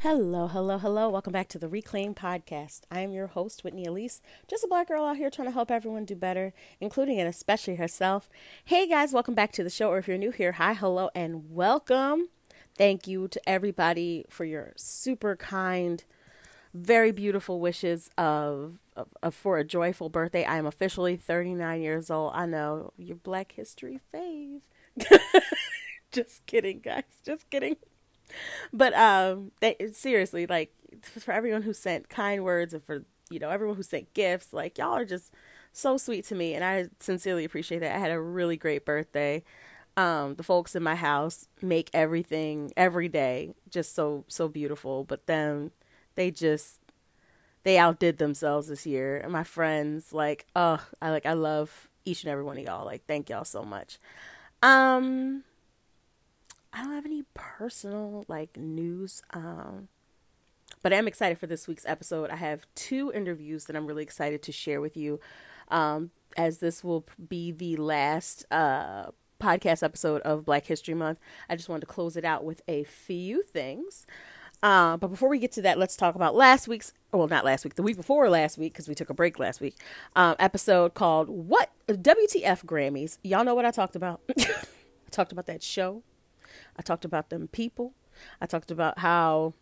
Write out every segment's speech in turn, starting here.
Hello, hello, hello. Welcome back to the Reclaimed Podcast. I am your host, Whitney Alese, just a black girl out here trying to help everyone do better, including and especially herself. Hey guys, welcome back to the show. Or if you're new here, hi, hello, and welcome. Thank you to everybody for your super kind, very beautiful wishes of, for a joyful birthday. I am officially 39 years old. I know, your Black History fave. just kidding, guys. Just kidding but um, they seriously like for everyone who sent kind words and for you know everyone who sent gifts, like y'all are just so sweet to me, and I sincerely appreciate that. I had a really great birthday. Um, the folks in my house make everything every day just so so beautiful, but then they just they outdid themselves this year. And my friends, like, oh, I like I love each and every one of y'all. Like, thank y'all so much. Um, I don't have any personal like news. Um, but I am excited for this week's episode. I have two interviews that I'm really excited to share with you. Um, as this will be the last uh, podcast episode of Black History Month, I just wanted to close it out with a few things. Uh, but before we get to that, let's talk about last week's, well, not last week, the week before last week, because we took a break last week, um, episode called What WTF Grammys. Y'all know what I talked about. I talked about that show I talked about them people. I talked about how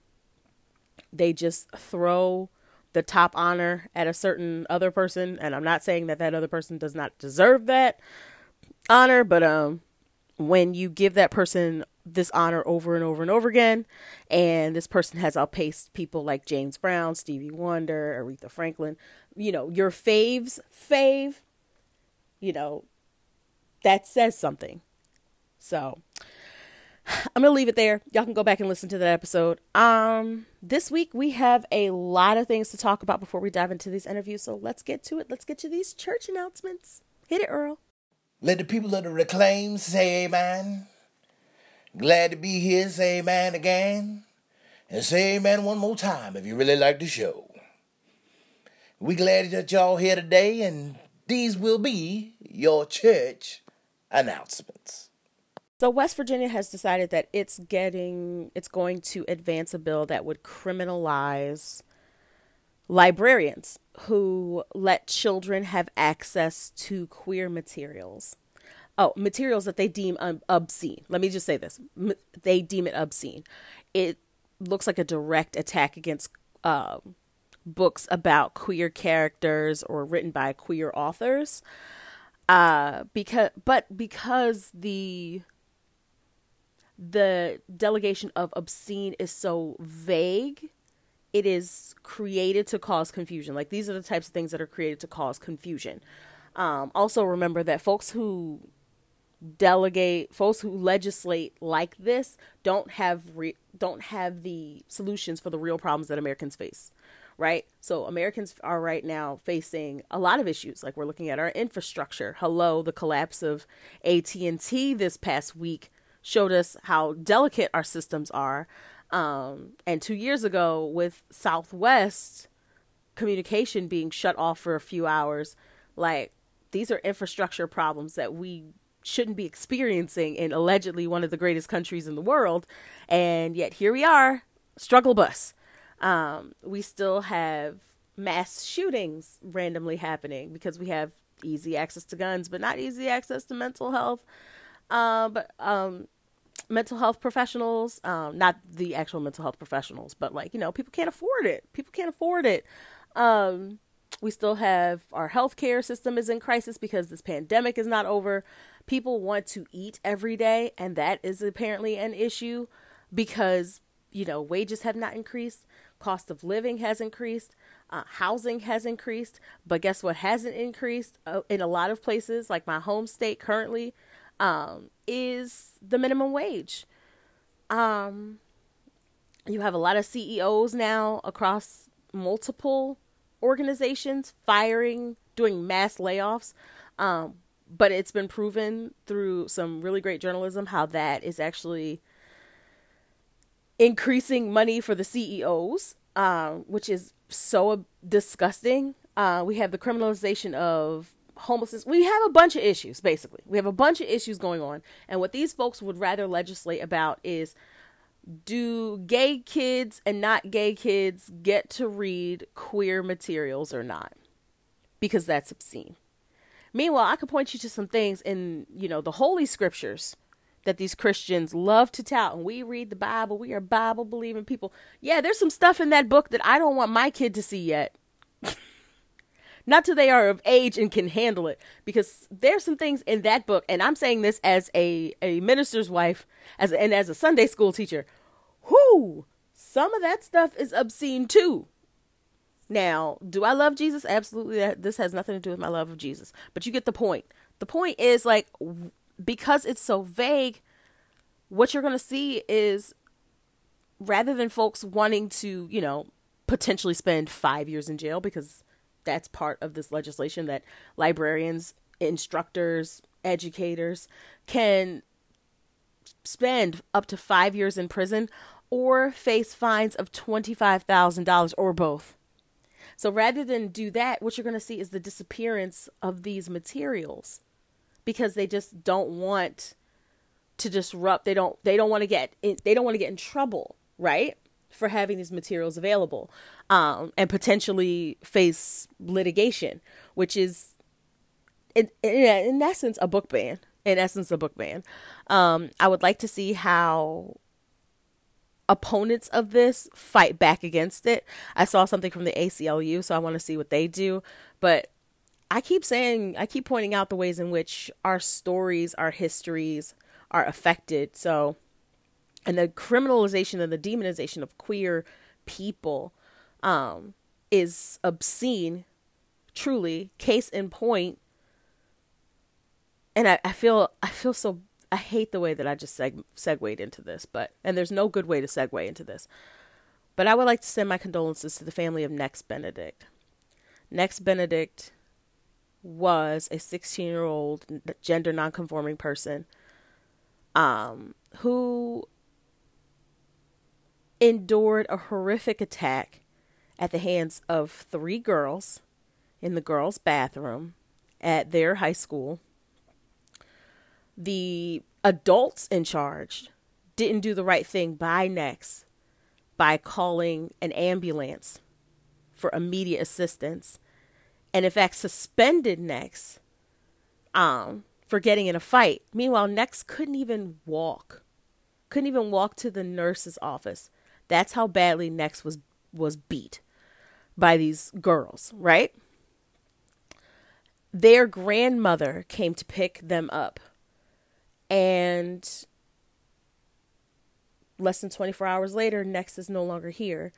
they just throw the top honor at a certain other person and I'm not saying that that other person does not deserve that honor, but um when you give that person this honor over and over and over again and this person has outpaced people like James Brown, Stevie Wonder, Aretha Franklin, you know, your faves fave, you know, that says something. So, I'm gonna leave it there. Y'all can go back and listen to that episode. Um, this week we have a lot of things to talk about before we dive into these interviews. So let's get to it. Let's get to these church announcements. Hit it, Earl. Let the people of the reclaim say amen. Glad to be here. Say amen again, and say amen one more time if you really like the show. We glad that y'all here today, and these will be your church announcements. So West Virginia has decided that it's getting it's going to advance a bill that would criminalize librarians who let children have access to queer materials. Oh, materials that they deem um, obscene. Let me just say this. They deem it obscene. It looks like a direct attack against uh, books about queer characters or written by queer authors. Uh, because but because the the delegation of obscene is so vague it is created to cause confusion like these are the types of things that are created to cause confusion um, also remember that folks who delegate folks who legislate like this don't have re- don't have the solutions for the real problems that Americans face right? So Americans are right now facing a lot of issues. Like we're looking at our infrastructure. Hello the collapse of AT&T this past week showed us how delicate our systems are. Um, and two years ago, with Southwest communication being shut off for a few hours, like these are infrastructure problems that we shouldn't be experiencing in allegedly one of the greatest countries in the world. And yet here we are, struggle bus. Um, we still have mass shootings randomly happening because we have easy access to guns, but not easy access to mental health. Uh, but um, mental health professionals, um, not the actual mental health professionals, but like, you know, people can't afford it. People can't afford it. Um, we still have our healthcare system is in crisis because this pandemic is not over. People want to eat every day, and that is apparently an issue because, you know, wages have not increased, cost of living has increased. Uh, housing has increased, but guess what hasn't increased uh, in a lot of places, like my home state currently? um, is the minimum wage. Um, you have a lot of CEOs now across multiple organizations firing, doing mass layoffs. Um, but it's been proven through some really great journalism how that is actually increasing money for the CEOs, um, which is so disgusting. Uh, we have the criminalization of homelessness. We have a bunch of issues, basically. We have a bunch of issues going on. And what these folks would rather legislate about is do gay kids and not gay kids get to read queer materials or not? Because that's obscene. Meanwhile, I could point you to some things in, you know, the holy scriptures that these Christians love to tout. And we read the Bible, we are Bible believing people. Yeah, there's some stuff in that book that I don't want my kid to see yet. Not till they are of age and can handle it. Because there's some things in that book, and I'm saying this as a, a minister's wife as and as a Sunday school teacher. Whoo! Some of that stuff is obscene too. Now, do I love Jesus? Absolutely. This has nothing to do with my love of Jesus. But you get the point. The point is like because it's so vague, what you're going to see is rather than folks wanting to, you know, potentially spend 5 years in jail because that's part of this legislation that librarians, instructors, educators can spend up to 5 years in prison or face fines of $25,000 or both. So rather than do that, what you're going to see is the disappearance of these materials because they just don't want to disrupt. They don't they don't want to get in, they don't want to get in trouble, right? For having these materials available um, and potentially face litigation, which is in, in, in essence a book ban. In essence, a book ban. Um, I would like to see how opponents of this fight back against it. I saw something from the ACLU, so I want to see what they do. But I keep saying, I keep pointing out the ways in which our stories, our histories are affected. So, and the criminalization and the demonization of queer people um, is obscene, truly. Case in point. And I, I feel I feel so I hate the way that I just seg- segued into this, but and there's no good way to segue into this. But I would like to send my condolences to the family of Nex Benedict. Nex Benedict was a 16 year old gender nonconforming person um, who endured a horrific attack at the hands of three girls in the girls' bathroom at their high school the adults in charge didn't do the right thing by Nex by calling an ambulance for immediate assistance and in fact suspended Nex um, for getting in a fight. Meanwhile, Nex couldn't even walk. Couldn't even walk to the nurse's office. That's how badly Nex was was beat by these girls, right? Their grandmother came to pick them up and less than 24 hours later, Nex is no longer here.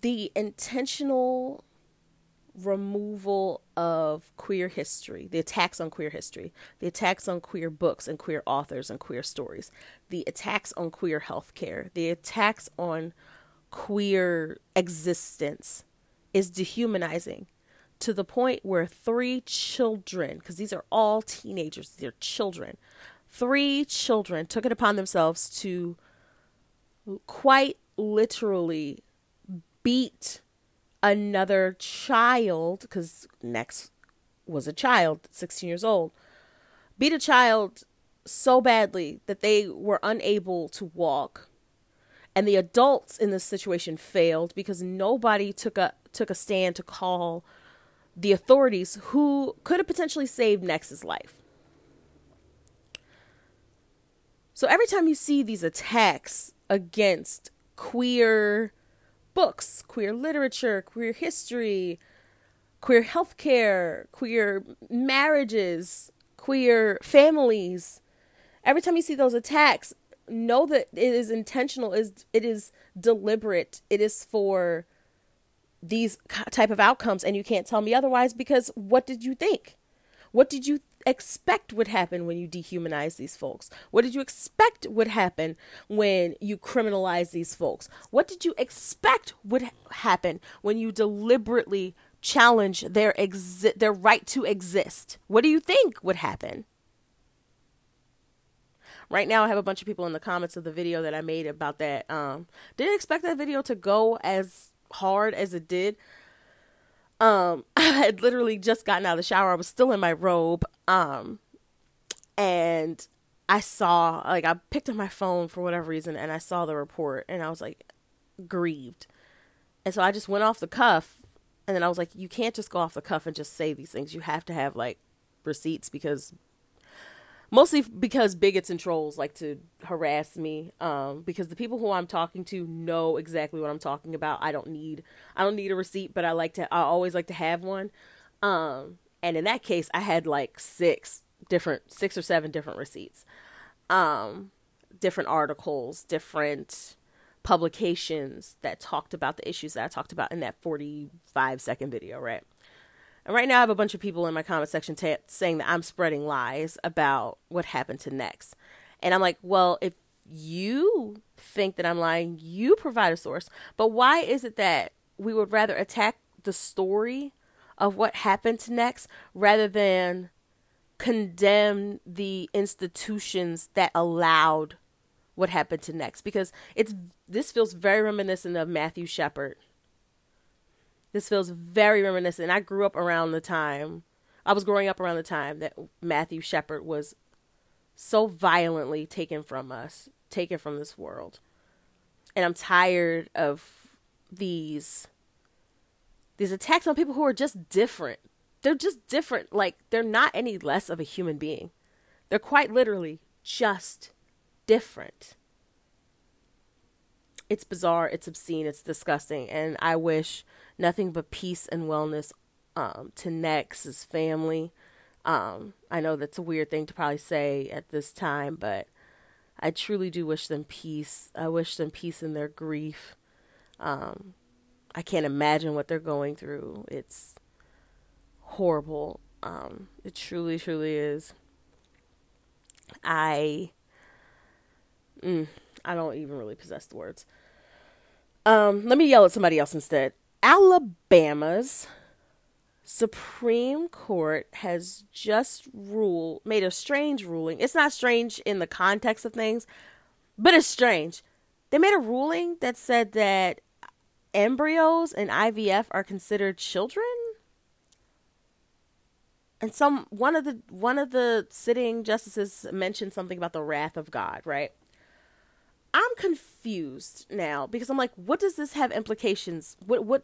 The intentional removal of queer history, the attacks on queer history, the attacks on queer books and queer authors and queer stories, the attacks on queer healthcare, the attacks on queer existence is dehumanizing to the point where three children, because these are all teenagers, they're children, three children took it upon themselves to quite literally beat another child, because Nex was a child, 16 years old, beat a child so badly that they were unable to walk. And the adults in this situation failed because nobody took a took a stand to call the authorities who could have potentially saved Nex's life. So every time you see these attacks against queer books, queer literature, queer history, queer healthcare, queer marriages, queer families, every time you see those attacks, know that it is intentional, is it is deliberate, it is for these type of outcomes and you can't tell me otherwise because what did you think? What did you expect would happen when you dehumanize these folks? What did you expect would happen when you criminalize these folks? What did you expect would happen when you deliberately challenge their exi- their right to exist? What do you think would happen? Right now i have a bunch of people in the comments of the video that i made about that um didn't expect that video to go as hard as it did. Um, I had literally just gotten out of the shower. I was still in my robe. Um, and I saw, like, I picked up my phone for whatever reason and I saw the report and I was like, grieved. And so I just went off the cuff. And then I was like, you can't just go off the cuff and just say these things. You have to have, like, receipts because mostly because bigots and trolls like to harass me um, because the people who i'm talking to know exactly what i'm talking about. I don't need i don't need a receipt but i like to i always like to have one. Um, and in that case i had like six different six or seven different receipts. Um, different articles different publications that talked about the issues that i talked about in that 45 second video right and right now, I have a bunch of people in my comment section t- saying that I'm spreading lies about what happened to Nex. And I'm like, well, if you think that I'm lying, you provide a source. But why is it that we would rather attack the story of what happened to Nex rather than condemn the institutions that allowed what happened to Nex? Because it's this feels very reminiscent of Matthew Shepard this feels very reminiscent. I grew up around the time, I was growing up around the time that Matthew Shepard was so violently taken from us, taken from this world. And I'm tired of these these attacks on people who are just different. They're just different. Like they're not any less of a human being. They're quite literally just different. It's bizarre, it's obscene, it's disgusting, and I wish nothing but peace and wellness um, to Nex's family. Um, I know that's a weird thing to probably say at this time, but I truly do wish them peace. I wish them peace in their grief. Um, I can't imagine what they're going through. It's horrible. Um, it truly, truly is. I, mm, I don't even really possess the words. Um, let me yell at somebody else instead. Alabama's Supreme Court has just ruled, made a strange ruling. It's not strange in the context of things, but it's strange. They made a ruling that said that embryos and IVF are considered children. And some one of the one of the sitting justices mentioned something about the wrath of God, right? I'm confused now because I'm like, what does this have implications? What what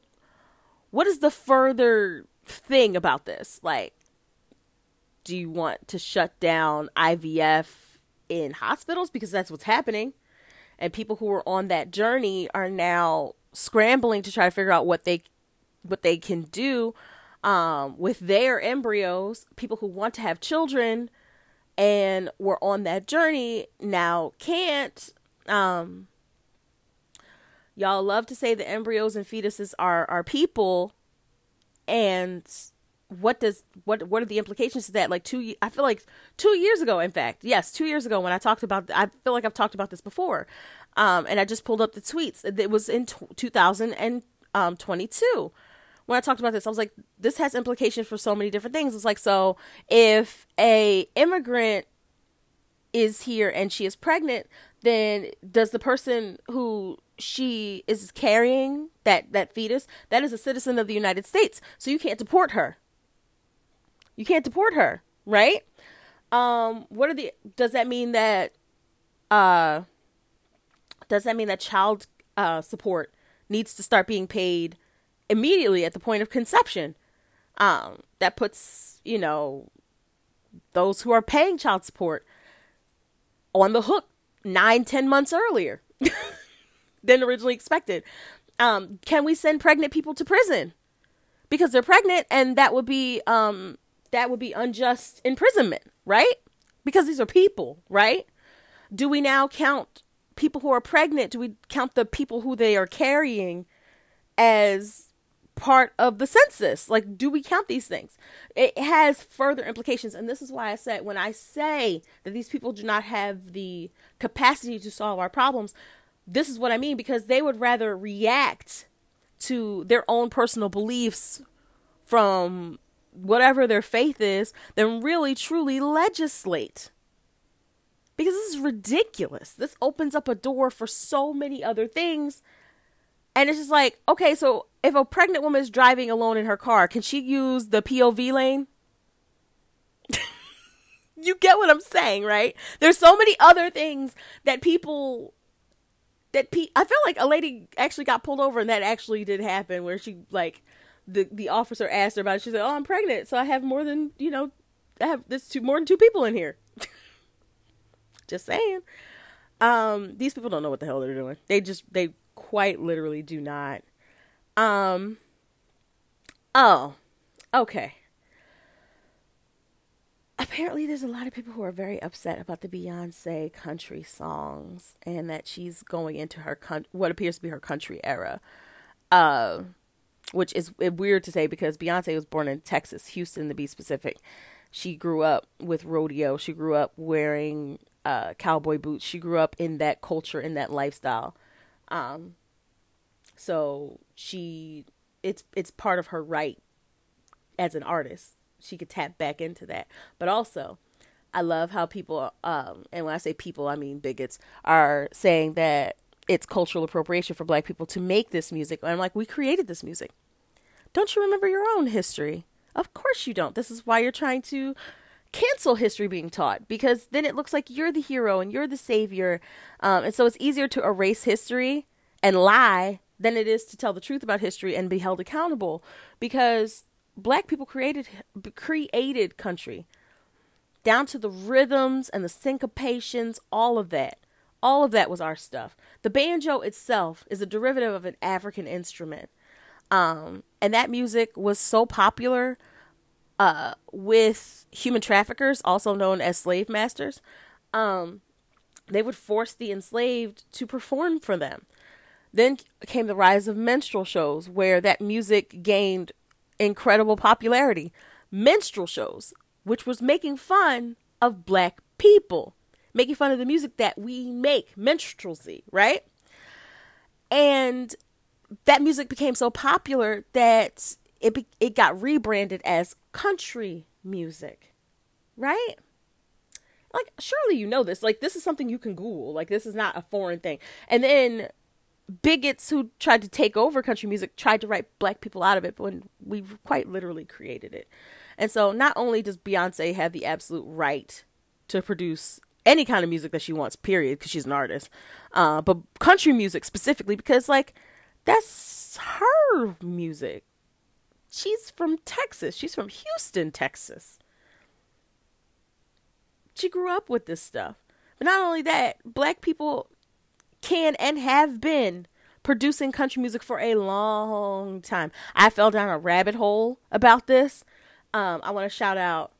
what is the further thing about this? Like, do you want to shut down IVF in hospitals because that's what's happening? And people who are on that journey are now scrambling to try to figure out what they what they can do um, with their embryos. People who want to have children and were on that journey now can't um, y'all love to say the embryos and fetuses are are people, and what does what what are the implications of that? Like two, I feel like two years ago, in fact, yes, two years ago when I talked about, I feel like I've talked about this before, um, and I just pulled up the tweets. It was in t- 2022 when I talked about this, I was like, this has implications for so many different things. It's like, so if a immigrant is here and she is pregnant, then does the person who she is carrying that that fetus that is a citizen of the United States, so you can't deport her. You can't deport her, right? Um, what are the? Does that mean that? Uh, does that mean that child uh, support needs to start being paid immediately at the point of conception? Um, that puts you know those who are paying child support on the hook nine, ten months earlier than originally expected. Um, can we send pregnant people to prison because they're pregnant, and that would be um, that would be unjust imprisonment, right? Because these are people, right? Do we now count people who are pregnant? Do we count the people who they are carrying as part of the census. Like, do we count these things? It has further implications. And this is why I said when I say that these people do not have the capacity to solve our problems, this is what I mean because they would rather react to their own personal beliefs from whatever their faith is than really truly legislate. Because this is ridiculous. This opens up a door for so many other things And it's just like, okay, so if a pregnant woman is driving alone in her car, can she use the HOV lane? you get what I'm saying, right? There's so many other things that people that pe- I feel like a lady actually got pulled over and that actually did happen where she like the the officer asked her about it. She said, "Oh, I'm pregnant, so I have more than, you know, I have this two more than two people in here." just saying. Um these people don't know what the hell they're doing. They just they quite literally do not. Um Oh. Okay apparently there's a lot of people who are very upset about the Beyonce country songs and that she's going into her con- what appears to be her country era. Uh, which is weird to say because Beyonce was born in Texas, Houston to be specific. She grew up with rodeo. She grew up wearing uh, cowboy boots. She grew up in that culture, in that lifestyle. Um, so she, it's it's part of her right as an artist she could tap back into that. But also, I love how people, um, and when I say people, I mean bigots, are saying that it's cultural appropriation for black people to make this music. And I'm like, we created this music. Don't you remember your own history? Of course you don't. This is why you're trying to cancel history being taught because then it looks like you're the hero and you're the savior. Um, and so it's easier to erase history and lie than it is to tell the truth about history and be held accountable because black people created created country down to the rhythms and the syncopations all of that. All of that was our stuff. The banjo itself is a derivative of an african instrument. Um, and that music was so popular uh, with human traffickers also known as slave masters um, they would force the enslaved to perform for them then came the rise of minstrel shows where that music gained incredible popularity minstrel shows, which was making fun of black people, making fun of the music that we make, minstrelsy, right? And that music became so popular that it be- it got rebranded as country music, right? Like surely you know this. Like this is something you can Google. Like this is not a foreign thing. And then bigots who tried to take over country music tried to write black people out of it when we've quite literally created it. And so not only does Beyonce have the absolute right to produce any kind of music that she wants, period, because she's an artist, uh, but country music specifically because like that's her music. She's from Texas. She's from Houston, Texas. She grew up with this stuff. But not only that, black people can and have been producing country music for a long time. I fell down a rabbit hole about this. Um, I want to shout out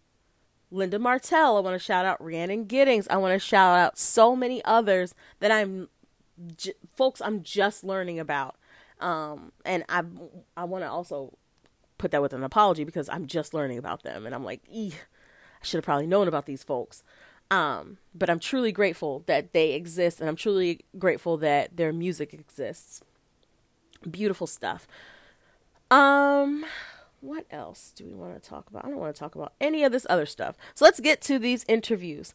Linda Martell. I want to shout out Rhiannon Giddens. I want to shout out so many others that I'm, j- folks, I'm just learning about. Um, and I, I want to also put that with an apology because I'm just learning about them, and I'm like, I should have probably known about these folks. Um, but I'm truly grateful that they exist, and I'm truly grateful that their music exists. Beautiful stuff. Um, what else do we want to talk about? I don't want to talk about any of this other stuff. So let's get to these interviews.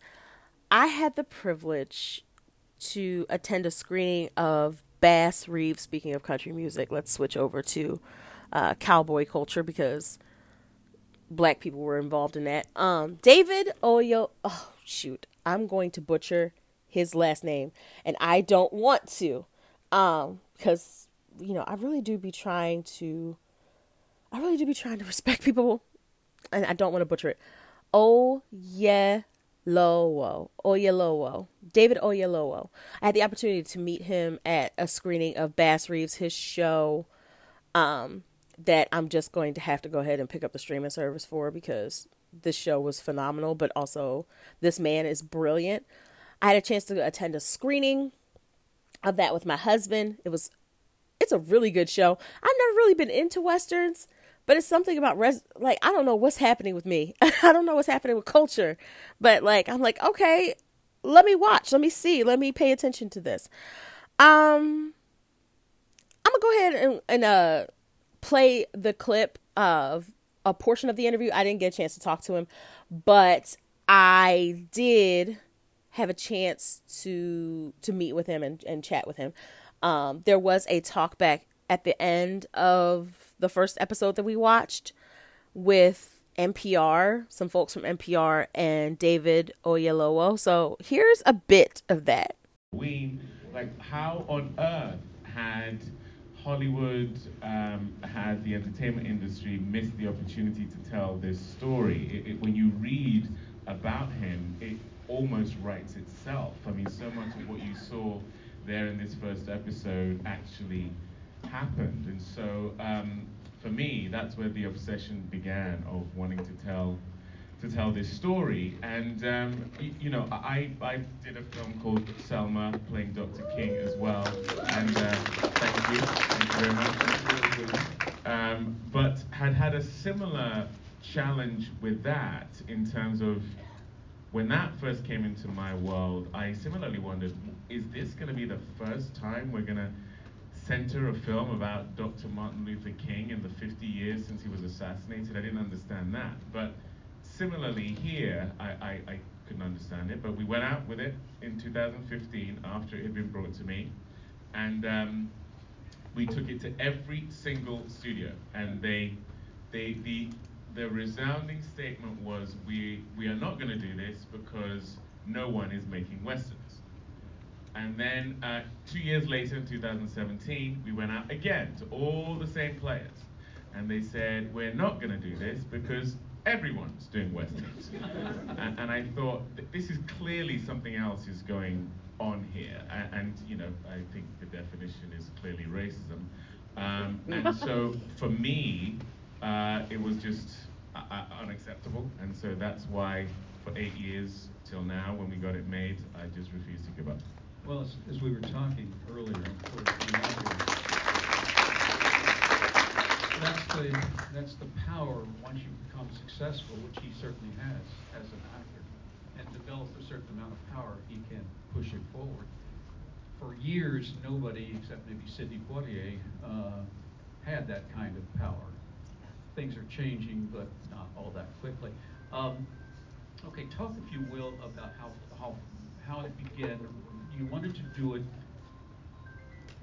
I had the privilege to attend a screening of Bass Reeves. Speaking of country music, let's switch over to uh, cowboy culture because black people were involved in that. Um, David Oyo. Oh, shoot, I'm going to butcher his last name, and I don't want to, um, because you know I really do be trying to, I really do be trying to respect people, and I don't want to butcher it. Oh yeah. Lowo, Oyelowo, David Oyelowo. I had the opportunity to meet him at a screening of Bass Reeves, his show, um, that I'm just going to have to go ahead and pick up the streaming service for because this show was phenomenal, but also this man is brilliant. I had a chance to attend a screening of that with my husband. It was it's a really good show. I've never really been into westerns, but it's something about res like I don't know what's happening with me. I don't know what's happening with culture, but like I'm like, okay, let me watch, let me see, let me pay attention to this. Um I'm gonna go ahead and, and uh play the clip of a portion of the interview. I didn't get a chance to talk to him, but I did have a chance to to meet with him and, and chat with him. Um, there was a talk back at the end of the first episode that we watched with NPR, some folks from NPR, and David Oyelowo. So here's a bit of that. We, like, how on earth had Hollywood, um, had the entertainment industry missed the opportunity to tell this story? It, it, when you read about him, it almost writes itself. I mean, so much of what you saw there in this first episode actually happened. And so, um, for me, that's where the obsession began of wanting to tell to tell this story. And um, y- you know, I I did a film called Selma, playing Dr. King as well. And uh, thank you, thank you very much. Um, but had had a similar challenge with that in terms of when that first came into my world, I similarly wondered, is this going to be the first time we're going to center a film about Dr. Martin Luther King in the 50 years since he was assassinated? I didn't understand that. But similarly here, I, I, I couldn't understand it, but we went out with it in 2015 after it had been brought to me. And um, we took it to every single studio, and they, they, the, the resounding statement was, we, we are not going to do this because no one is making westerns. And then uh, two years later, in 2017, we went out again to all the same players, and they said, we're not going to do this because everyone's doing westerns. and, and I thought, this is clearly something else is going on here, and, and you know, I think the definition is clearly racism. Um, and so for me, uh, it was just uh, uh, unacceptable, and so that's why for eight years till now, when we got it made, I just refused to give up. Well, as, as we were talking earlier, that's the that's the power once you become successful, which he certainly has as an actor, and develop a certain amount of power, he can push it forward. For years, nobody except maybe Sidney Poitier uh, had that kind of power. Things are changing, but not all that quickly. Um, okay, talk, if you will, about how how how it began. You wanted to do it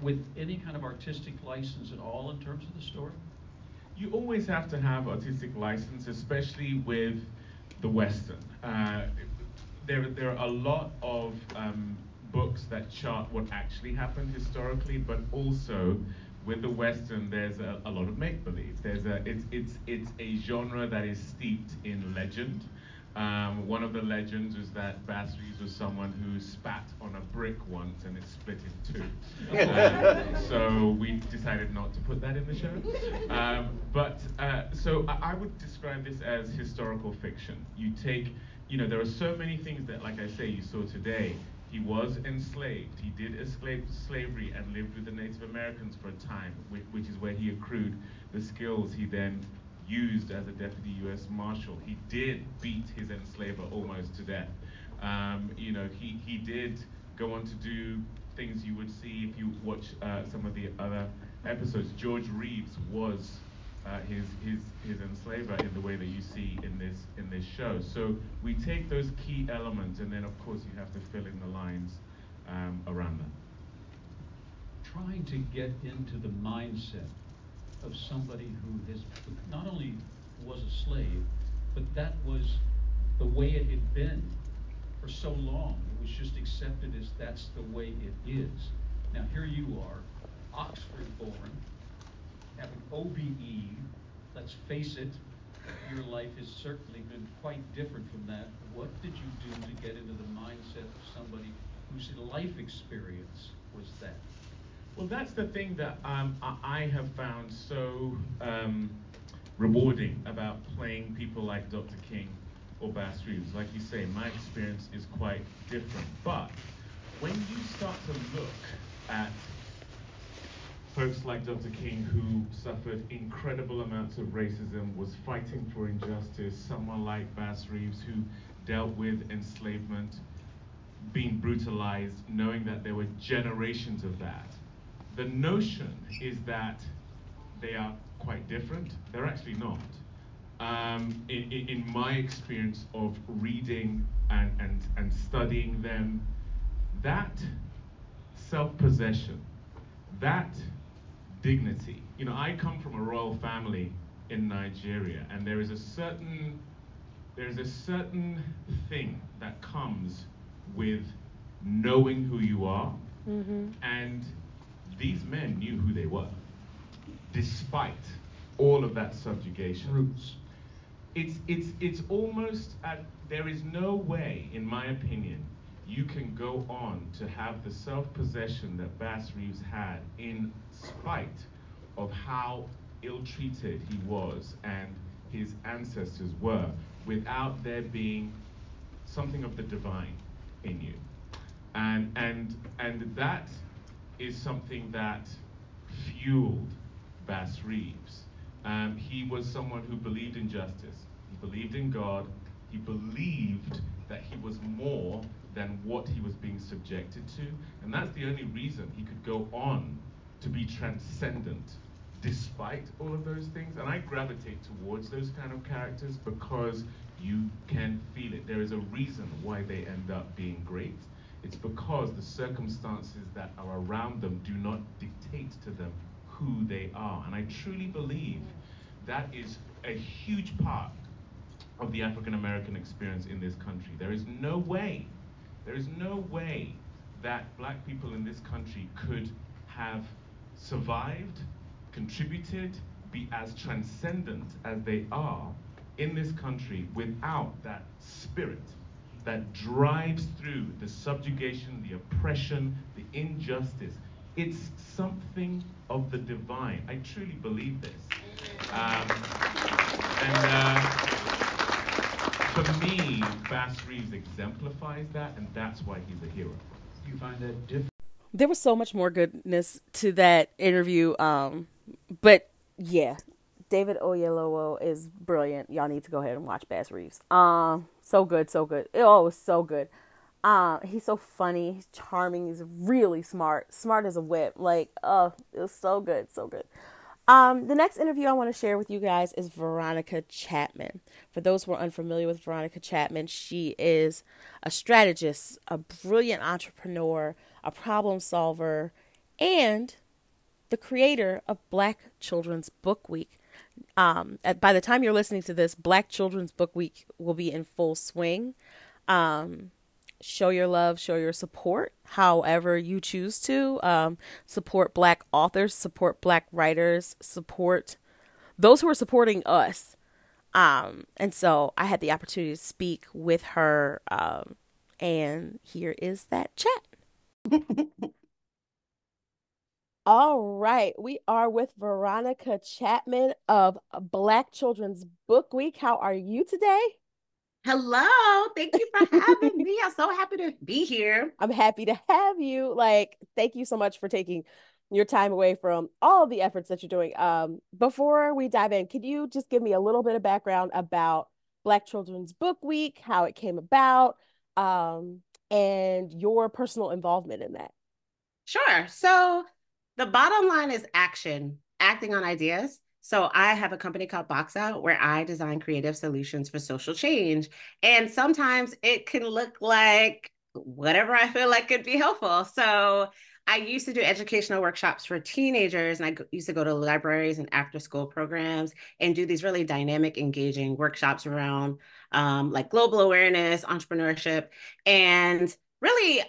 with any kind of artistic license at all in terms of the story? You always have to have artistic license, especially with the Western. Uh, there, there are a lot of um, books that chart what actually happened historically, but also with the Western, there's a, a lot of make believe. There's a, it's, it's, it's a genre that is steeped in legend. Um, one of the legends is that Bass Reeves was someone who spat on a brick once and it split in two. Um, so we decided not to put that in the show. Um, but uh, so I, I, would describe this as historical fiction. You take, you know, there are so many things that, like I say, you saw today. He was enslaved. He did escape slavery and lived with the Native Americans for a time, which, which is where he accrued the skills he then used as a deputy U.S. Marshal. He did beat his enslaver almost to death. Um, you know, he, he did go on to do things you would see if you watch uh, some of the other episodes. George Reeves was uh, his, his, his enslaver in the way that you see in this, in this show. So we take those key elements and then of course you have to fill in the lines um, around them. Trying to get into the mindset of somebody who has not only was a slave, but that was the way it had been for so long. It was just accepted as that's the way it is. Now here you are, Oxford born, having OBE. Let's face it, your life has certainly been quite different from that. What did you do to get into the mindset of somebody whose life experience was that? Well, that's the thing that um, I have found so um, rewarding about playing people like Dr. King or Bass Reeves. Like you say, my experience is quite different. But when you start to look at folks like Dr. King who suffered incredible amounts of racism, was fighting for injustice, someone like Bass Reeves who dealt with enslavement, being brutalized, knowing that there were generations of that the notion is that they are quite different. They're actually not. Um, in, in, my experience of reading and, and, and studying them, that self possession, that dignity. You know, I come from a royal family in Nigeria, and there is a certain there is a certain thing that comes with knowing who you are, mm-hmm. and these men knew who they were, despite all of that subjugation. Roots. It's it's it's almost at, there is no way, in my opinion, you can go on to have the self-possession that Bass Reeves had in spite of how ill-treated he was and his ancestors were without there being something of the divine in you. And, and, and that is something that fueled Bass Reeves. Um, he was someone who believed in justice. He believed in God. He believed that he was more than what he was being subjected to. And that's the only reason he could go on to be transcendent despite all of those things. And I gravitate towards those kind of characters because you can feel it. There is a reason why they end up being great. It's because the circumstances that are around them do not dictate to them who they are. And I truly believe that is a huge part of the African American experience in this country. There is no way, there is no way that black people in this country could have survived contributed, be as transcendent as they are in this country without that spirit that drives through the subjugation, the oppression, the injustice. It's something of the divine. I truly believe this. Um, and uh, for me, Bass Reeves exemplifies that, and that's why he's a hero. You find that different? There was so much more goodness to that interview. Um, but yeah, David Oyelowo is brilliant. Y'all need to go ahead and watch Bass Reeves. Um, so good, so good. Oh, so good. Um, he's so funny, he's charming, he's really smart, smart as a whip. Like, oh, it was so good, so good. Um, the next interview I want to share with you guys is Veronica Chapman. For those who are unfamiliar with Veronica Chapman, she is a strategist, a brilliant entrepreneur, a problem solver, and the creator of Black Children's Book Week. Um, at, by the time you're listening to this, Black Children's Book Week will be in full swing. Um, show your love, show your support, however you choose to. Um, support Black authors, support Black writers, support those who are supporting us. Um, and so I had the opportunity to speak with her, um, and here is that chat. All right, we are with Veronica Chapman of Black Children's Book Week. How are you today? Hello, thank you for having me. I'm so happy to be here. I'm happy to have you. Like, thank you so much for taking your time away from all of the efforts that you're doing. Um, before we dive in, could you just give me a little bit of background about Black Children's Book Week, how it came about, um, and your personal involvement in that? Sure. So the bottom line is action, acting on ideas. So I have a company called Box Out where I design creative solutions for social change. And sometimes it can look like whatever I feel like could be helpful. So I used to do educational workshops for teenagers, and I used to go to libraries and after school programs and do these really dynamic, engaging workshops around um, like global awareness, entrepreneurship, and really,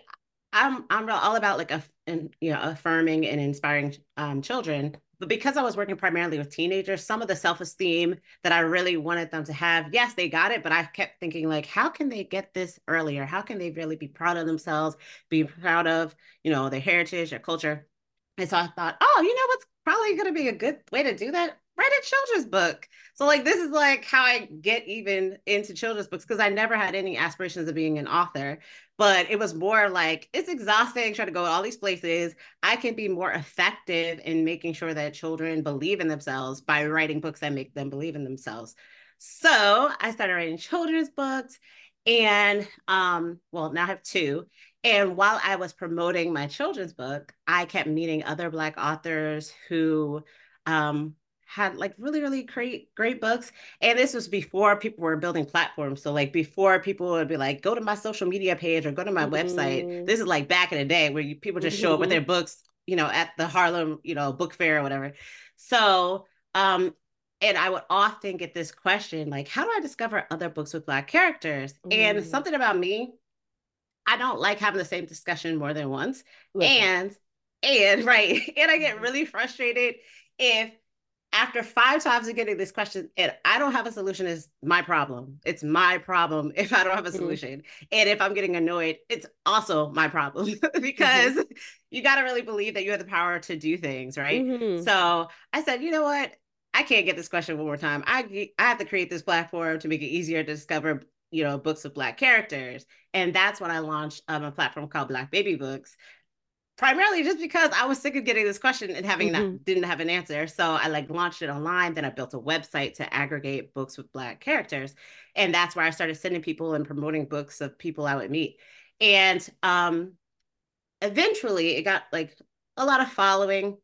I'm I'm all about like a and you know affirming and inspiring um, children. But because i was working primarily with teenagers some of the self-esteem that i really wanted them to have yes they got it but i kept thinking like how can they get this earlier? How can they really be proud of themselves be proud of you know their heritage their culture? And so i thought oh you know what's probably going to be a good way to do that? Write a children's book. So like this is like how I get even into children's books because I never had any aspirations of being an author, but it was more like it's exhausting trying to go to all these places. I can be more effective in making sure that children believe in themselves by writing books that make them believe in themselves. So I started writing children's books and um well now I have two and while I was promoting my children's book, I kept meeting other Black authors who um, had like really really great great books and this was before people were building platforms so like before people would be like go to my social media page or go to my mm-hmm. website this is like back in the day where you, people just show up with their books you know, at the Harlem, you know, book fair or whatever. So, um, and I would often get this question like, how do I discover other books with Black characters? Mm. And something about me, I don't like having the same discussion more than once. Listen. And, and right. And I get mm-hmm. really frustrated if after five times of getting this question and I don't have a solution is my problem. It's my problem if I don't have a mm-hmm. solution. Mm-hmm. And if I'm getting annoyed, it's also my problem because mm-hmm. you got to really believe that you have the power to do things, right? Mm-hmm. So I said, you know what? I can't get this question one more time. I I have to create this platform to make it easier to discover, you know, books of black characters. And that's when I launched um, a platform called Black Baby Books, primarily just because I was sick of getting this question and having mm-hmm. not didn't have an answer. So I like launched it online. Then I built a website to aggregate books with black characters, and that's where I started sending people and promoting books of people I would meet. And um, eventually, it got like a lot of following.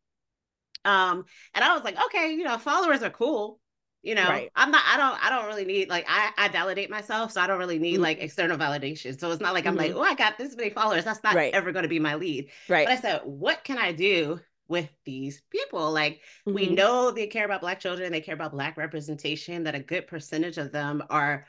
Um, and I was like, okay, you know, followers are cool you know right. i'm not i don't i don't really need like i i validate myself so i don't really need mm-hmm. like external validation so it's not like i'm mm-hmm. like oh i got this many followers that's not right. ever going to be my lead right but i said what can i do with these people like mm-hmm. we know they care about black children they care about black representation that a good percentage of them are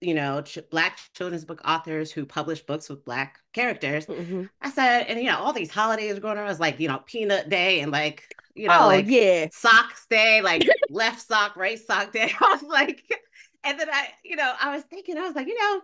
you know ch- black children's book authors who publish books with black characters mm-hmm. i said and you know all these holidays going on was like you know peanut day and like you know, oh, like yeah, socks day, like left sock, right sock day. I was like, and then I, you know, I was thinking, I was like, you know,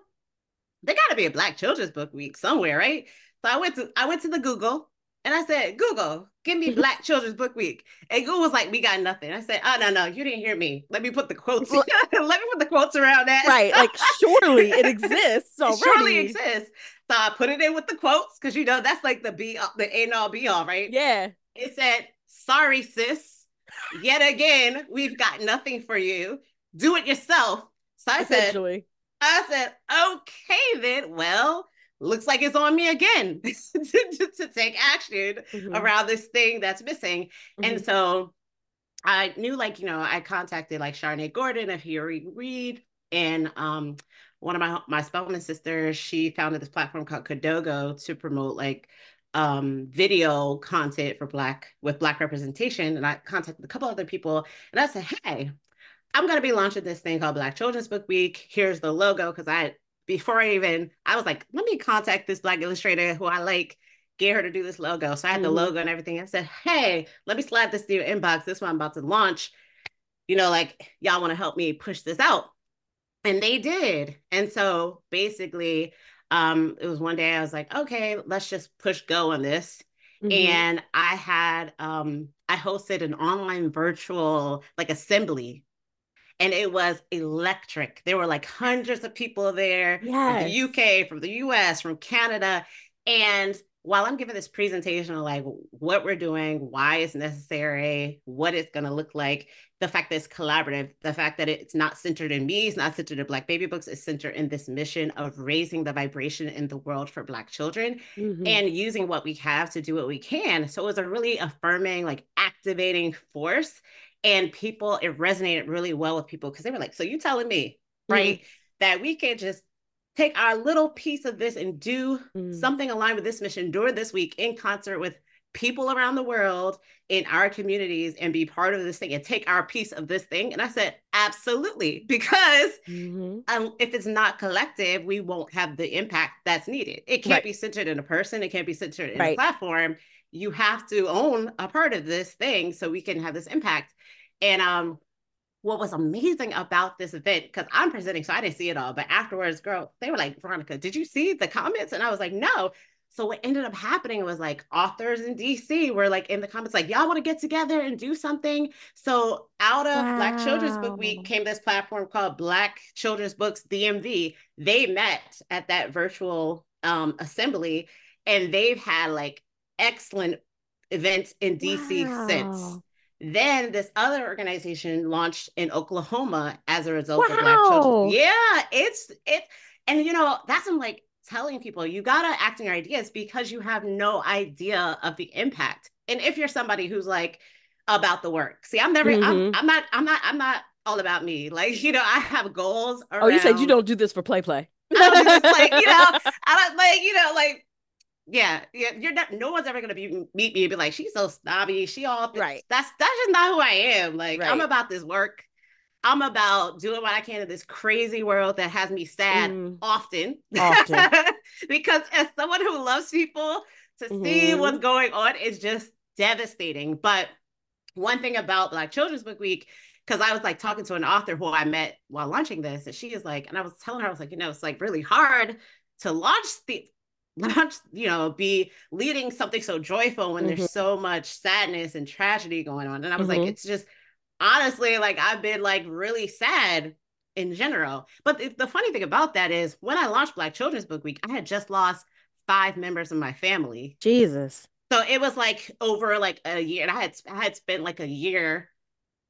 there got to be a Black Children's Book Week somewhere, right? So I went to I went to the Google and I said, Google, give me Black Children's Book Week. And Google was like, we got nothing. I said, oh no, no, you didn't hear me. Let me put the quotes. Let me put the quotes around that. Right. Like surely it exists already. Surely exists. So I put it in with the quotes because you know that's like the be the end all be all, right? Yeah. It said, sorry, sis. Yet again, we've got nothing for you. Do it yourself. So I said, I said, okay, then. Well, looks like it's on me again to, to, to, take action mm-hmm. around this thing that's missing. Mm-hmm. And so I knew, like, you know, I contacted like Charnaie Gordon of Here Read and um, one of my my Spelman sisters. She founded this platform called Kodogo to promote like um, video content for Black with Black representation. And I contacted a couple other people and I said, hey, I'm going to be launching this thing called Black Children's Book Week. Here's the logo. Cause I, before I even, I was like, let me contact this Black illustrator who I like, get her to do this logo. So I had mm-hmm. the logo and everything. I said, hey, let me slide this to your inbox. This one I'm about to launch. You know, like y'all want to help me push this out. And they did. And so basically, um, it was one day I was like, okay, let's just push go on this. Mm-hmm. And I had um I hosted an online virtual like assembly and it was electric. There were like hundreds of people there yes. from the UK, from the US, from Canada. And while I'm giving this presentation of like what we're doing, why it's necessary, what it's going to look like, the fact that it's collaborative, the fact that it's not centered in me, it's not centered in Black Baby Books, it's centered in this mission of raising the vibration in the world for Black children mm-hmm. and using what we have to do what we can. So it was a really affirming, like activating force. And people, it resonated really well with people because they were like, So you telling me, right, mm-hmm. that we can just take our little piece of this and do mm. something aligned with this mission during this week in concert with people around the world in our communities and be part of this thing and take our piece of this thing and i said absolutely because mm-hmm. um, if it's not collective we won't have the impact that's needed it can't right. be centered in a person it can't be centered in right. a platform you have to own a part of this thing so we can have this impact and um what was amazing about this event, because I'm presenting, so I didn't see it all, but afterwards, girl, they were like, Veronica, did you see the comments? And I was like, no. So what ended up happening was like authors in DC were like in the comments, like, y'all want to get together and do something. So out of wow. Black Children's Book Week came this platform called Black Children's Books DMV. They met at that virtual um, assembly and they've had like excellent events in DC wow. since. Then this other organization launched in Oklahoma as a result wow. of Black children. Yeah, it's it, and you know that's I'm like telling people you gotta act on your ideas because you have no idea of the impact. And if you're somebody who's like about the work, see, I'm never, mm-hmm. I'm, I'm not, I'm not, I'm not all about me. Like you know, I have goals. Around, oh, you said you don't do this for play, play. I don't do this like you know, I don't like you know like yeah, yeah, you're not. No one's ever gonna be meet me and be like, she's so snobby. She all Right. That's that's just not who I am. Like I'm about this work. I'm about doing what I can in this crazy world that has me sad Mm. often. Often. because as someone who loves people, to see Mhm. what's going on is just devastating. But one thing about Black Children's Book Week, because I was like talking to an author who I met while launching this, and she is like, and I was telling her, I was like, you know, it's like really hard to launch the launch, you know, be leading something so joyful when Mhm. there's so much sadness and tragedy going on. And I was Mhm. like, it's just honestly like I've been like really sad in general. But the, the funny thing about that is when I launched Black Children's Book Week, I had just lost five members of my family. Jesus. So it was like over like a year, and I had I had spent like a year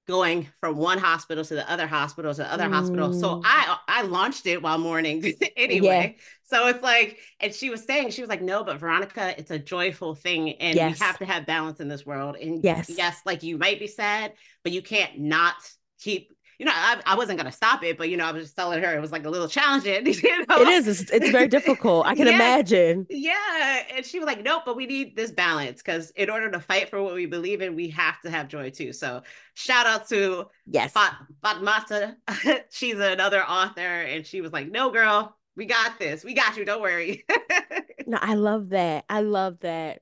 going from one hospital to the other hospital to the other hospital. So Mm. I I launched it while mourning anyway. So it's like, and she was saying, she was like, no, but Veronica, it's a joyful thing, and Yes. we have to have balance in this world. And Yes. yes, like you might be sad, but you can't not keep. You know, I, I wasn't gonna stop it, but you know, I was just telling her it was like a little challenging. You know? It is. It's, it's very difficult. I can Yeah. imagine. Yeah. And she was like, nope, but we need this balance because in order to fight for what we believe in, we have to have joy too. So shout out to Yes. Fat- Fatmata. She's another author. And she was like, no, girl, we got this. We got you. Don't worry. No, I love that. I love that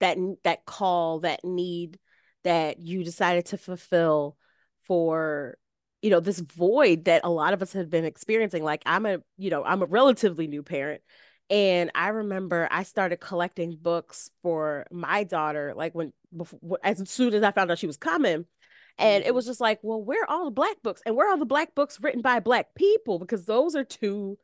that that call, that need that you decided to fulfill for, you know, this void that a lot of us have been experiencing. Like I'm a, you know, I'm a relatively new parent. And I remember I started collecting books for my daughter, like when before, as soon as I found out she was coming. And it Mhm. was just like, well, where are all the black books? And where are all the black books written by black people? Because those are two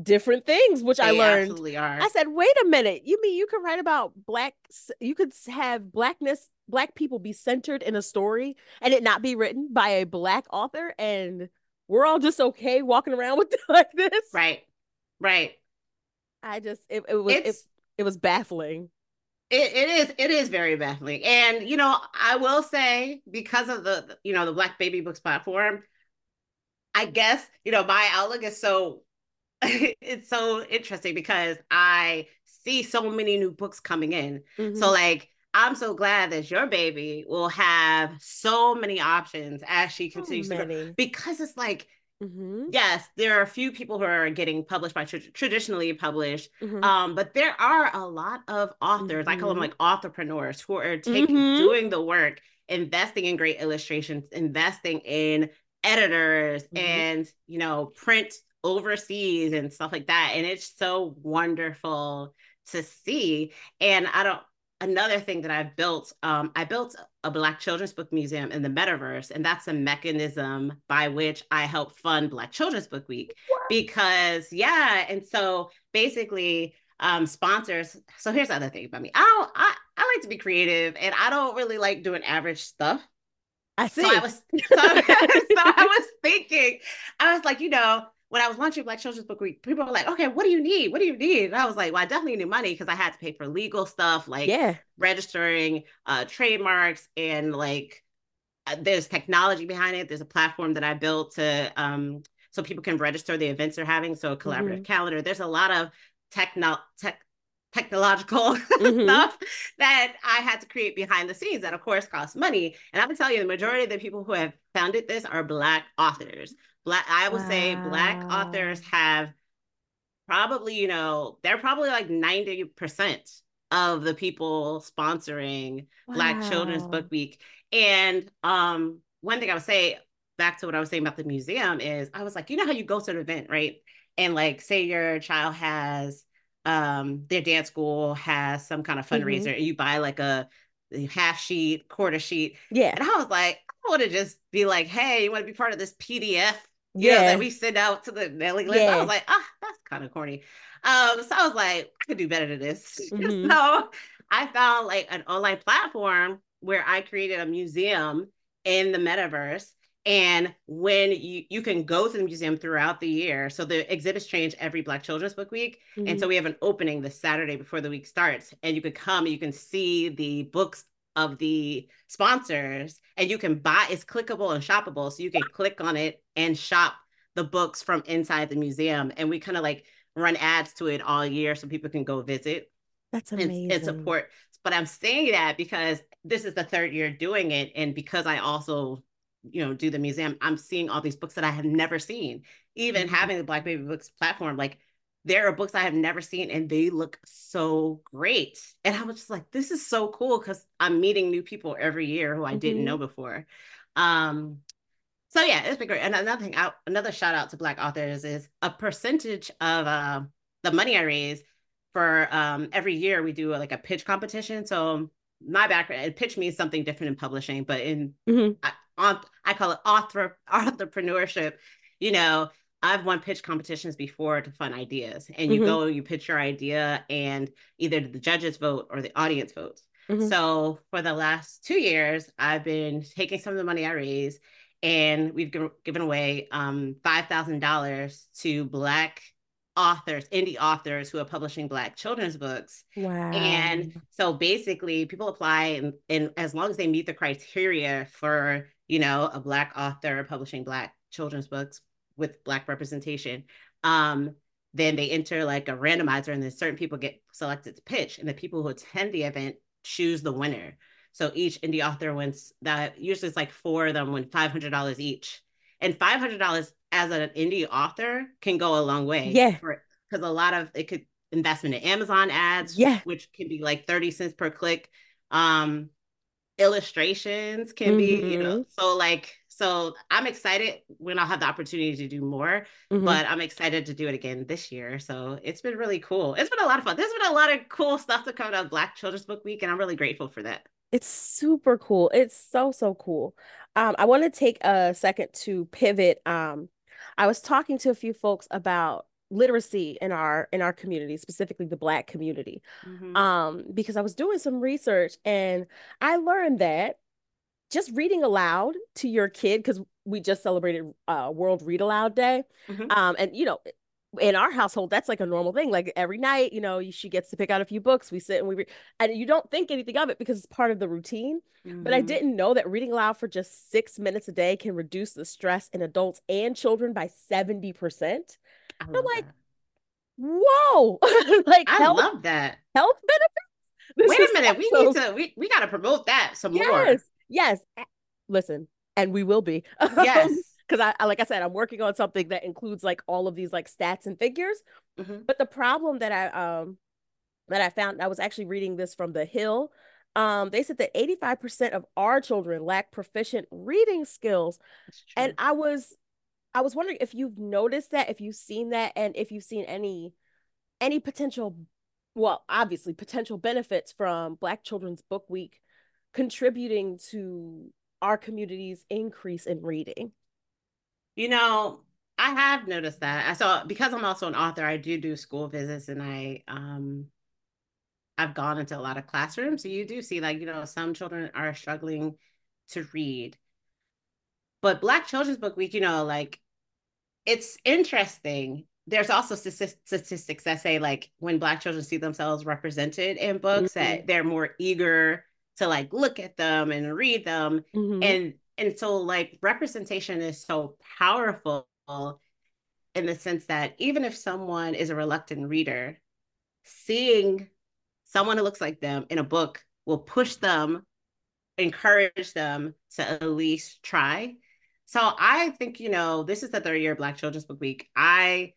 different things, which I learned. I said, wait a minute. You mean you can write about black, you could have blackness, black people be centered in a story and it not be written by a black author, and we're all just okay walking around with it like this. right. Right. I just, it, it was, it, it was baffling. It, it is it is very baffling and you know i will say because of the you know the black baby books platform i guess you know my outlook is so it's so interesting because i see so many new books coming in Mhm. so like i'm so glad that your baby will have so many options as she So continues to grow because it's like Mhm, yes there are a few people who are getting published by tr- traditionally published mhm. um, but there are a lot of authors, I call them Mhm. like entrepreneurs who are taking Mhm. doing the work, investing in great illustrations, investing in editors Mhm. and you know, print overseas and stuff like that. And it's so wonderful to see. And I don't another thing that I've built, um, I built a Black Children's Book Museum in the metaverse, and that's a mechanism by which I help fund Black Children's Book Week because yeah and so basically um sponsors so here's the other thing about me i don't i, I like to be creative and i don't really like doing average stuff I see. so i was so, so i was thinking i was like you know when I was launching Black Children's Book Week, people were like, okay, what do you need? What do you need? And I was like, well, I definitely need money because I had to pay for legal stuff like yeah. registering uh, trademarks and like uh, there's technology behind it. There's a platform that I built to um, so people can register the events they're having. So a collaborative calendar. There's a lot of techno tech technological Mhm. stuff that I had to create behind the scenes that of course cost money. And I would tell you the majority of the people who have founded this are black authors. Black I would say black authors have probably, you know, they're probably like 90% of the people sponsoring Black Children's Book Week. And um, one thing I would say back to what I was saying about the museum is I was like, you know how you go to an event, right? And like say your child has um their dance school has some kind of fundraiser and you buy like a half sheet, quarter sheet. Yeah. And I was like, I want to just be like, hey, you want to be part of this PDF you Yeah. know, that we send out to the mailing list. I was like, ah, that's kind of corny. Um, so I was like, I could do better than this. Mhm. so I found like an online platform where I created a museum in the metaverse. And when you you can go to the museum throughout the year, so the exhibits change every Black Children's Book Week, and Mhm. so we have an opening the Saturday before the week starts, and you can come you can see the books of the sponsors, and you can buy. It's clickable and shoppable, so you can click on it and shop the books from inside the museum. And we kind of like run ads to it all year, so people can go visit. That's amazing. And, and support. But I'm saying that because this is the third year doing it. And because I also, you know, do the museum, I'm seeing all these books that I have never seen. Even mm-hmm. having the Black Baby Books platform, like there are books I have never seen and they look so great. And I was just like, this is so cool because I'm meeting new people every year who I mm-hmm. didn't know before. Um, so yeah, it's been great. And another thing, out another shout out to Black authors is a percentage of uh, the money I raise for um, every year we do like a pitch competition. So my background, pitch means something different in publishing, but in mm-hmm. I, I call it author entrepreneurship. You know, I've won pitch competitions before to fund ideas, and you mm-hmm. go, you pitch your idea, and either the judges vote or the audience votes. Mm-hmm. So for the last two years, I've been taking some of the money I raise, and we've given, given away um, five thousand dollars to Black authors, indie authors who are publishing Black children's books. Wow! And so basically, people apply, and, and as long as they meet the criteria for you know a Black author publishing Black children's books with Black representation, um, then they enter like a randomizer, and then certain people get selected to pitch, and the people who attend the event choose the winner. So each indie author wins that usually it's like four of them win five hundred dollars each, and five hundred dollars as an indie author can go a long way. Yeah, because a lot of it could investment in Amazon ads, yeah, which can be like thirty cents per click. Um, illustrations can mm-hmm. be, you know, mm-hmm. so like so I'm excited when I'll have the opportunity to do more, mm-hmm. but I'm excited to do it again this year. So it's been really cool. It's been a lot of fun. There's been a lot of cool stuff to come out of Black Children's Book Week, and I'm really grateful for that. It's super cool. It's so, so cool. Um, I want to take a second to pivot. Um, I was talking to a few folks about literacy in our in our community specifically the black community mm-hmm. um because i was doing some research and i learned that just reading aloud to your kid because we just celebrated uh, World Read Aloud Day, mm-hmm. um, and you know, in our household, that's like a normal thing. Like every night, you know, she gets to pick out a few books. We sit and we read, and you don't think anything of it because it's part of the routine. Mm-hmm. But I mm-hmm. didn't know that reading aloud for just six minutes a day can reduce the stress in adults and children by seventy percent. I'm like, that. whoa! like I health, love that health benefits. This Wait a minute, we need to we, we got to promote that some yes. more. Yes. Listen, and we will be. Yes. Because I, I, like I said, I'm working on something that includes like all of these like stats and figures. Mm-hmm. But the problem that I um that I found, I was actually reading this from the Hill. Um, they said that 85% of our children lack proficient reading skills. And I was I was wondering if you've noticed that, if you've seen that, and if you've seen any any potential well, obviously potential benefits from Black Children's Book Week contributing to our community's increase in reading? You know, I have noticed that. I saw because I'm also an author, I do do school visits and I um I've gone into a lot of classrooms. So you do see like, you know, some children are struggling to read. But Black Children's Book Week, you know, like it's interesting. There's also statistics that say like when Black children see themselves represented in books, mm-hmm. that they're more eager to like look at them and read them. Mm-hmm. and and so like representation is so powerful in the sense that even if someone is a reluctant reader seeing someone who looks like them in a book will push them encourage them to at least try. So i think you know this is the third year of black children's book week. I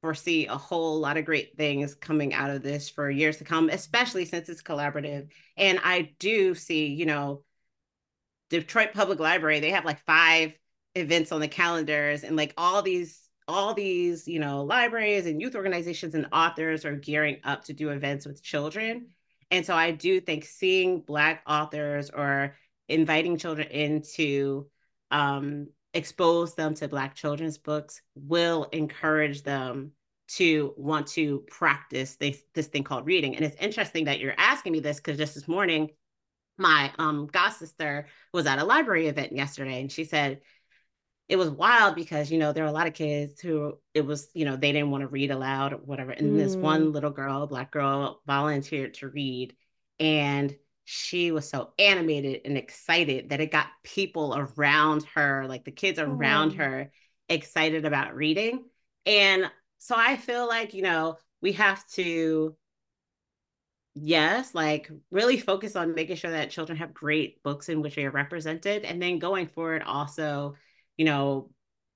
foresee a whole lot of great things coming out of this for years to come, especially since it's collaborative. And I do see, you know, Detroit Public Library, they have like five events on the calendars and like all these all these, you know, libraries and youth organizations and authors are gearing up to do events with children. And so I do think seeing Black authors or inviting children into um, expose them to Black children's books will encourage them to want to practice this, this thing called reading. And it's interesting that you're asking me this because just this morning, my um, god sister was at a library event yesterday and she said, it was wild because you know there were a lot of kids who it was you know they didn't want to read aloud or whatever and mm. this one mm. little girl black girl volunteered to read and she was so animated and excited that it got people around her, like the kids around her, excited about reading. And so I feel like, you know, we have to yes, like really focus on making sure that children have great books in which they are represented. And then going forward, also, you know,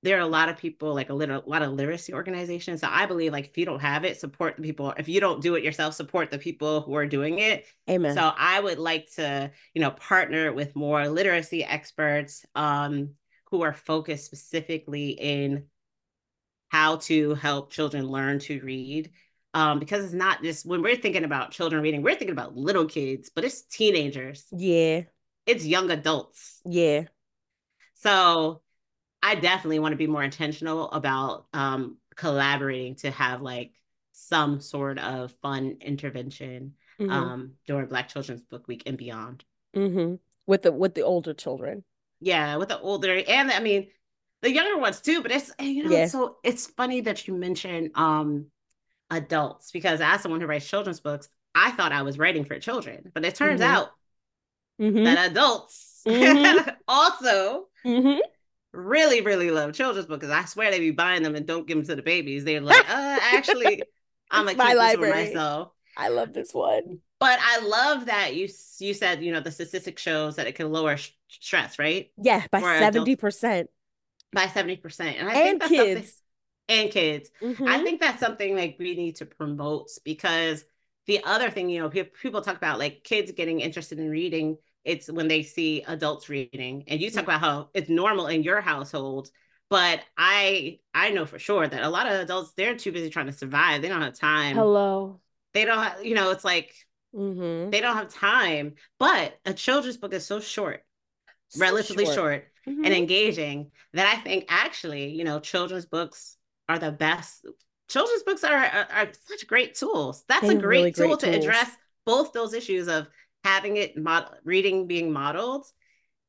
there are a lot of people, like a little, a lot of literacy organizations. So I believe, like, if you don't have it, support the people. If you don't do it yourself, support the people who are doing it. Amen. So I would like to, you know, partner with more literacy experts um, who are focused specifically in how to help children learn to read um, because it's not just when we're thinking about children reading, we're thinking about little kids, but it's teenagers, Yeah. it's young adults. Yeah. So I definitely want to be more intentional about um, collaborating to have like some sort of fun intervention Mhm. um, during Black Children's Book Week and beyond. Mhm. With the with the older children. Yeah, with the older and I mean the younger ones too. But it's you know Yeah. so it's funny that you mentioned um, adults because as someone who writes children's books, I thought I was writing for children, but it turns Mhm. out Mhm. that adults Mhm. also Mhm. Really, really love children's books. I swear they be buying them and don't give them to the babies. They're like, uh, actually, I'm gonna my keep this for library. myself. I love this one. But I love that you you said you know the statistic shows that it can lower sh- stress, right, Yeah, by For 70%. by seventy percent. And I think And that's something- kids. and kids. I Mhm. think that's something like we need to promote because the other thing, you know, pe- people talk about like kids getting interested in reading. It's when they see adults reading, and you talk about how it's normal in your household. But I I know for sure that a lot of adults they're too busy trying to survive. They don't have time. Hello. They don't have, you know, it's like Mhm. they don't have time. But a children's book is so short, So relatively short Mhm. and engaging that I think actually, you know, children's books are the best. Children's books are, are, are such great tools. That's a They're great really tool to address both those issues of having it mod- reading being modeled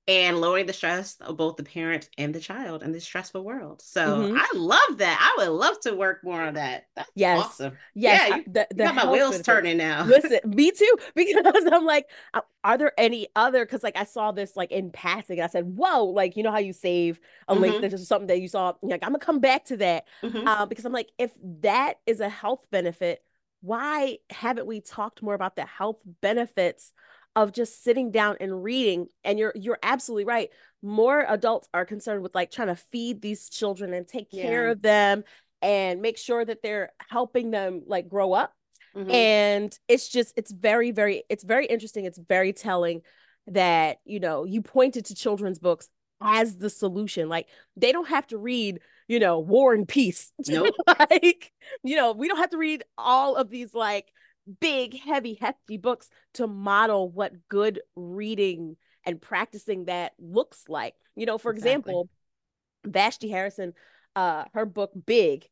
and lowering the stress of both the parent and the child in this stressful world. So Mhm. I love that. I would love to work more on that. That's Yes. awesome. Yes, yeah, you, the, you got my wheels benefits. turning now. Listen, me too, because I'm like, uh, are there any other? Because like I saw this like in passing, and I said, "Whoa!" Like you know how you save a link Mhm. that's just something that you saw. You're like I'm gonna come back to that Mhm. uh, because I'm like, if that is a health benefit, why haven't we talked more about the health benefits of just sitting down and reading? And you're you're absolutely right. More adults are concerned with like trying to feed these children and take care Yeah. of them and make sure that they're helping them like grow up Mhm. and it's just it's very very it's very interesting it's very telling that you know you pointed to children's books as the solution like they don't have to read you know war and peace Nope. like you know we don't have to read all of these like big heavy hefty books to model what good reading and practicing that looks like you know for Exactly. example vashti harrison uh her book big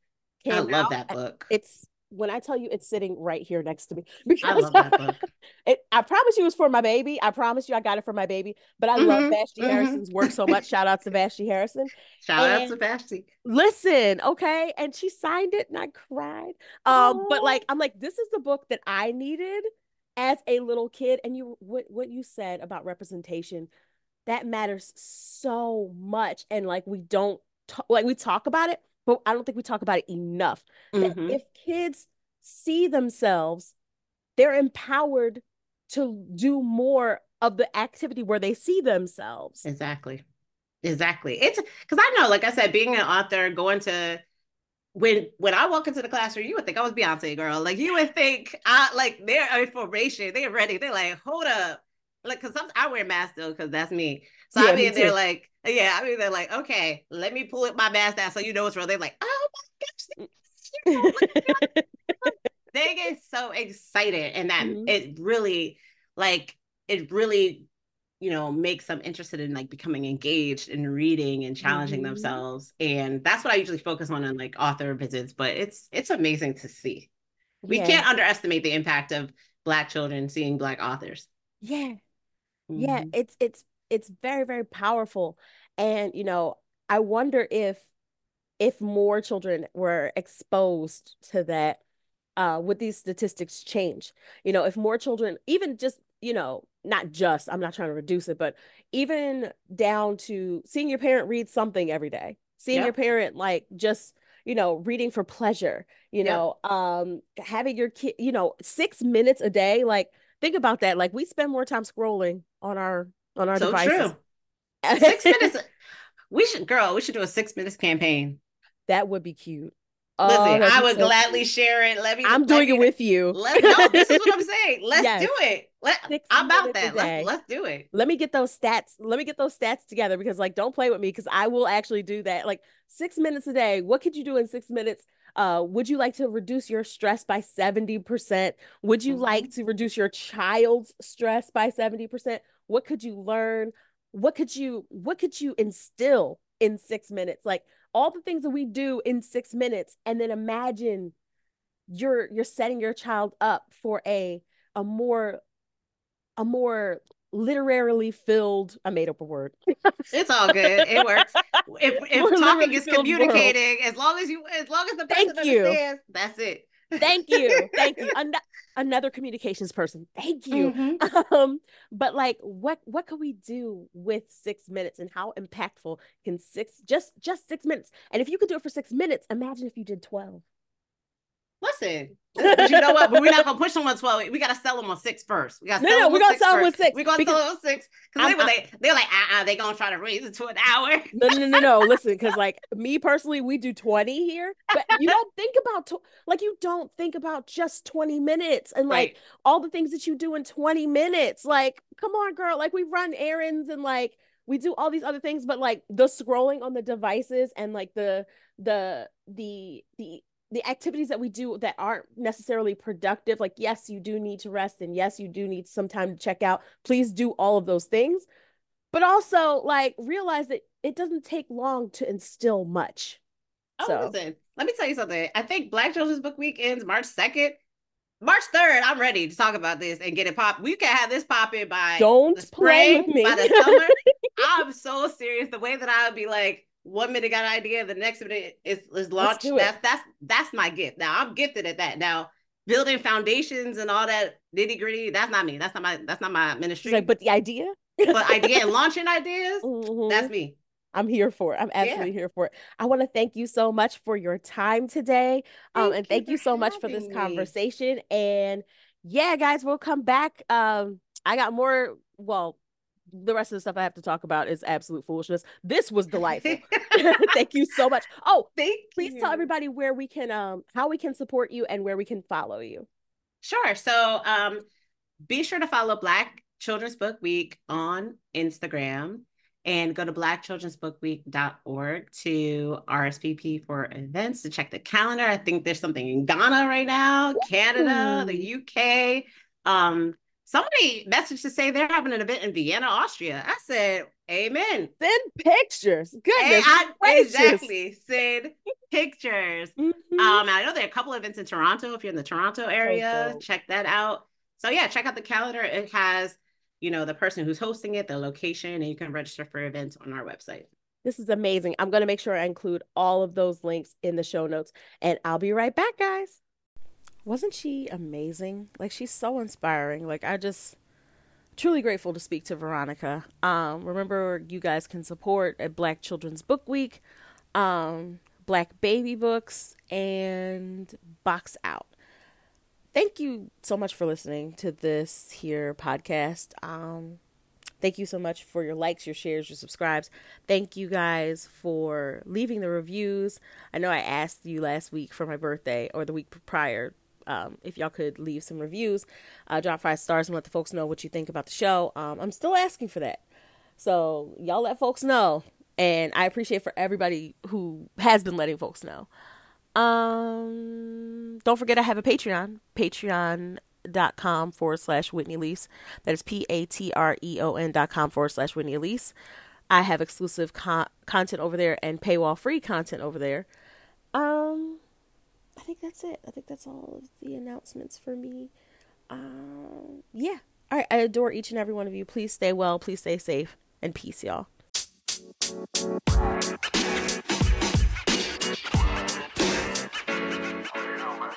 I love out that book. it's when I tell you it's sitting right here next to me I because love that book. it, I promise you it was for my baby. I promise you I got it for my baby. But I love Mhm, Vashti mhm. Harrison's work so much. Shout out to Vashti Harrison. Shout out And- to Vashti. Listen, okay, and she signed it and I cried. Um, but like I'm like this is the book that I needed as a little kid. And you what what you said about representation that matters so much. And like we don't talk, like we talk about it, but I don't think we talk about it enough Mhm. if kids see themselves, they're empowered to do more of the activity where they see themselves. Exactly. Exactly. It's because I know, like I said, being an author, going to when when I walk into the classroom, you would think I was Beyonce girl. Like you would think I like they're information, they're ready. They're like, hold up. Like, cause I wear masks though, because that's me. So Yeah, I me mean, they're like, yeah, I mean, they're like, okay, let me pull up my mask down so you know it's real. They're like, oh my gosh, they get so excited and that Mhm. it really like it really you know makes them interested in like becoming engaged in reading and challenging Mhm. themselves and that's what i usually focus on in like author visits but it's it's amazing to see we Yeah. can't underestimate the impact of black children seeing black authors Yeah. Yeah, Mhm. it's it's it's very very powerful. And you know, I wonder if if more children were exposed to that uh would these statistics change? You know, if more children even just, you know, not just, I'm not trying to reduce it, but even down to seeing your parent read something every day. Seeing Yep. your parent like just, you know, reading for pleasure, you Yep. know, um, having your kid, you know, six minutes a day. Like, think about that. Like, we spend more time scrolling on our on our So devices. true. Six minutes. We should, girl. We should do a six minutes campaign. That would be cute. Oh, Listen, that'd I would so gladly cute. share it. Let me. I'm let doing me- it with you. Let no. This is what I'm saying. Let's Yes. do it. Let. I'm about that. Let's let's do it. let me get those stats let me get those stats together because like don't play with me because i will actually do that like six minutes a day what could you do in six minutes uh would you like to reduce your stress by 70% would you Mhm. like to reduce your child's stress by 70% what could you learn? What could you what could you instill in six minutes? Like all the things that we do in six minutes and then imagine you're you're setting your child up for a a more a more literarily filled I made up a word. It's all good. It works. If if talking is world. communicating, as long as you as long as the person Thank you. understands, that's it. Thank you. Thank you. An- another communications person. Thank you. Mhm. Um but like what what can we do with 6 minutes and how impactful can 6 just just 6 minutes. And if you could do it for 6 minutes, imagine if you did 12. Listen, but you know what? But we're not gonna push them on twelve. We gotta sell them on six first. We gotta No, sell no, them we on gonna six sell 'em first. with six, We're gonna sell them on six because they, they they're like, uh, uh, they gonna try to raise it to an hour. No, no, no, no, no. Listen, because like me personally, we do 20 here, but you don't think about tw- like you don't think about just 20 minutes and like Right. all the things that you do in 20 minutes. Like, come on, girl. Like we run errands and like we do all these other things, but like the scrolling on the devices and like the the the the the activities that we do that aren't necessarily productive like yes you do need to rest and yes you do need some time to check out please do all of those things but also like realize that it doesn't take long to instill much. Oh, So- listen, let me tell you something. I think Black Children's Book Week ends March 2nd. March 3rd, I'm ready to talk about this and get it pop. We can have this popping by Don't the play with me. by the summer. I'm so serious. The way that I would be like, one minute got an idea, the next minute is, is launched. it. That's that's that's my gift. Now I'm gifted at that. Now building foundations and all that nitty gritty, that's not me. That's not my that's not my ministry. Like, but the idea, but idea and launching ideas, Mhm. that's me. I'm here for it. I'm absolutely here for it. I want to thank you so much for your time today. Um, and you thank you so much for this me. conversation. And yeah, guys, we'll come back. Um, I got more. Well, the rest of the stuff I have to talk about is absolute foolishness. This was delightful. thank you so much. Oh, Thank please you. tell everybody where we can, um, how we can support you and where we can follow you. Sure. So um be sure to follow Black Children's Book Week on Instagram and go to blackchildren'sbookweek.org to RSVP for events to check the calendar. I think there's something in Ghana right now, Canada, the UK. Um somebody messaged to say they're having an event in Vienna, Austria. I said, Amen. Send pictures. Goodness I- exactly. Send pictures. Mhm. Um, I know there are a couple of events in Toronto. If you're in the Toronto area, dope. check that out. So yeah, check out the calendar. It has, you know, the person who's hosting it, the location, and you can register for events on our website. This is amazing. I'm going to make sure I include all of those links in the show notes. And I'll be right back, guys. Wasn't she amazing? Like, she's so inspiring. Like, I just truly grateful to speak to Veronica. Um, remember, you guys can support at Black Children's Book Week, um, Black Baby Books, and Box Out. Thank you so much for listening to this here podcast. Um, Thank you so much for your likes, your shares, your subscribes. Thank you guys for leaving the reviews. I know I asked you last week for my birthday or the week prior um, if y'all could leave some reviews, uh, drop five stars, and let the folks know what you think about the show. Um, I'm still asking for that. So y'all let folks know. And I appreciate for everybody who has been letting folks know. Um, don't forget I have a Patreon. Patreon dot com forward slash Whitney Alese. That is P A T R E O N dot com forward slash Whitney Alese. I have exclusive con- content over there and paywall free content over there. Um, I think that's it. I think that's all of the announcements for me. Um, yeah. All right. I adore each and every one of you. Please stay well. Please stay safe. And peace, y'all. You know, man.